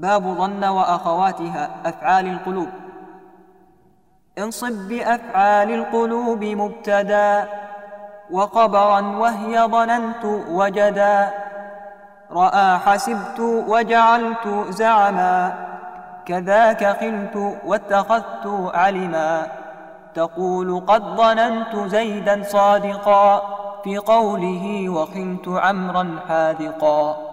باب ظن وأخواتها أفعال القلوب. انصب بأفعال القلوب مبتدا وقبرا وهي ظننت وجدا. رأى حسبت وجعلت زعما كذاك خلت واتخذت علما. تقول قد ظننت زيدا صادقا في قوله وخلت عمرا حاذقا.